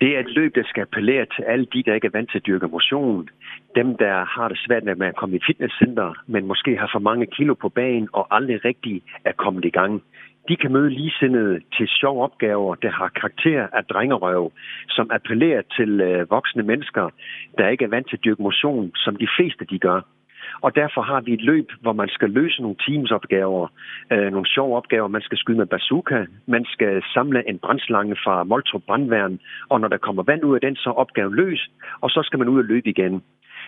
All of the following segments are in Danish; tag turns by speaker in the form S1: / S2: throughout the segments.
S1: Det er et løb, der skal appellere til alle de, der ikke er vant til at dyrke motion. Dem, der har det svært med at komme i fitnesscenter, men måske har for mange kilo på banen og aldrig rigtig er kommet i gang. De kan møde ligesindede til sjove opgaver, der har karakter af drengerøv, som appellerer til øh, voksne mennesker, der ikke er vant til at dyrke motion, som de fleste de gør. Og derfor har vi et løb, hvor man skal løse nogle teamsopgaver, øh, nogle sjove opgaver. Man skal skyde med bazooka, man skal samle en brændslange fra Moltrup Brandværn, og når der kommer vand ud af den, så er opgaven løst, og så skal man ud og løbe igen.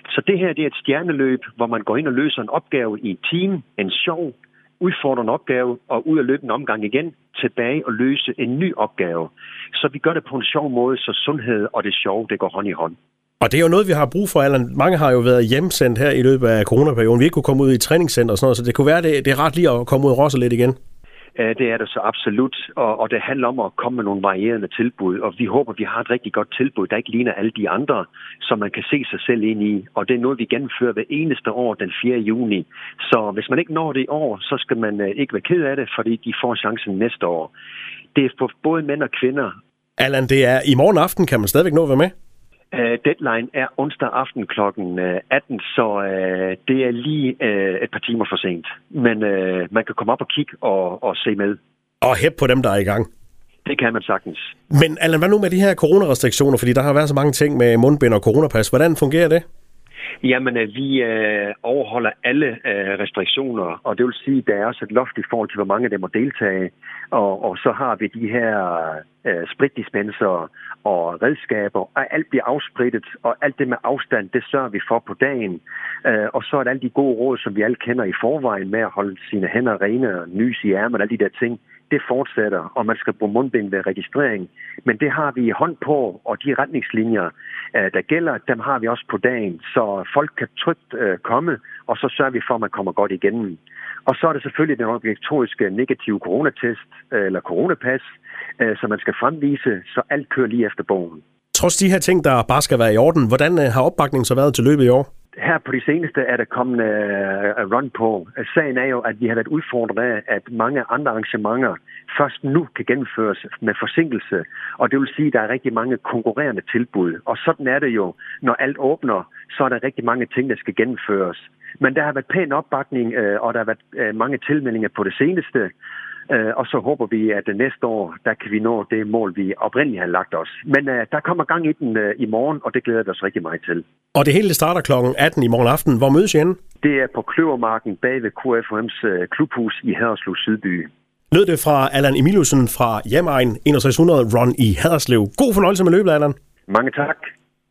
S1: Så det her det er et stjerneløb, hvor man går ind og løser en opgave i et team, en sjov, udfordrende opgave, og ud og løbe en omgang igen, tilbage og løse en ny opgave. Så vi gør det på en sjov måde, så sundhed og det sjove, det går hånd i hånd.
S2: Og det er jo noget, vi har brug for, Allan. Mange har jo været hjemsendt her i løbet af coronaperioden. Vi ikke kunne komme ud i træningscenter og sådan noget, så det kunne være, det, det er ret lige at komme ud og rosse lidt igen.
S1: Det er det så absolut, og, og det handler om at komme med nogle varierende tilbud, og vi håber, vi har et rigtig godt tilbud, der ikke ligner alle de andre, som man kan se sig selv ind i, og det er noget, vi gennemfører hver eneste år den 4. juni. Så hvis man ikke når det i år, så skal man øh, ikke være ked af det, fordi de får chancen næste år. Det er for både mænd og kvinder.
S2: Allan, det er i morgen aften, kan man stadigvæk nå at være med?
S1: Uh, deadline er onsdag aften kl. 18, så uh, det er lige uh, et par timer for sent. Men uh, man kan komme op og kigge og, og se med.
S2: Og hæppe på dem, der er i gang.
S1: Det kan man sagtens.
S2: Men Allan, hvad nu med de her coronarestriktioner? Fordi der har været så mange ting med mundbind og coronapas. Hvordan fungerer det?
S1: Jamen, øh, vi øh, overholder alle øh, restriktioner, og det vil sige, at der er også et loft i forhold til, hvor mange der må deltage. Og, og så har vi de her øh, spritdispenser og redskaber, og alt bliver afsprittet, og alt det med afstand, det sørger vi for på dagen. Øh, og så er der alle de gode råd, som vi alle kender i forvejen med at holde sine hænder rene og nys i ærmen og alle de der ting det fortsætter, og man skal bruge mundbind ved registrering. Men det har vi hånd på, og de retningslinjer, øh, der gælder, dem har vi også på dagen, så folk kan trygt øh, komme, og så sørger vi for, at man kommer godt igennem. Og så er det selvfølgelig den obligatoriske negative coronatest, øh, eller coronapas, øh, som man skal fremvise, så alt kører lige efter bogen.
S2: Trods de her ting, der bare skal være i orden, hvordan øh, har opbakningen så været til løbet i år?
S1: Her på de seneste er der kommet uh, run på. Sagen er jo, at vi har været udfordret af, at mange andre arrangementer først nu kan gennemføres med forsinkelse. Og det vil sige, at der er rigtig mange konkurrerende tilbud. Og sådan er det jo. Når alt åbner, så er der rigtig mange ting, der skal gennemføres. Men der har været pæn opbakning, uh, og der har været uh, mange tilmeldinger på det seneste. Øh, og så håber vi, at næste år, der kan vi nå det mål, vi oprindeligt har lagt os. Men uh, der kommer gang i den uh, i morgen, og det glæder vi os rigtig meget til.
S2: Og det hele starter kl. 18 i morgen aften. Hvor mødes I henne?
S1: Det er på Kløvermarken bag ved KFM's uh, klubhus i Haderslev Sydby.
S2: Lød det fra Allan Emilusen fra Jammeregn 6100 Run i Haderslev. God fornøjelse med løbet, Allan.
S1: Mange tak.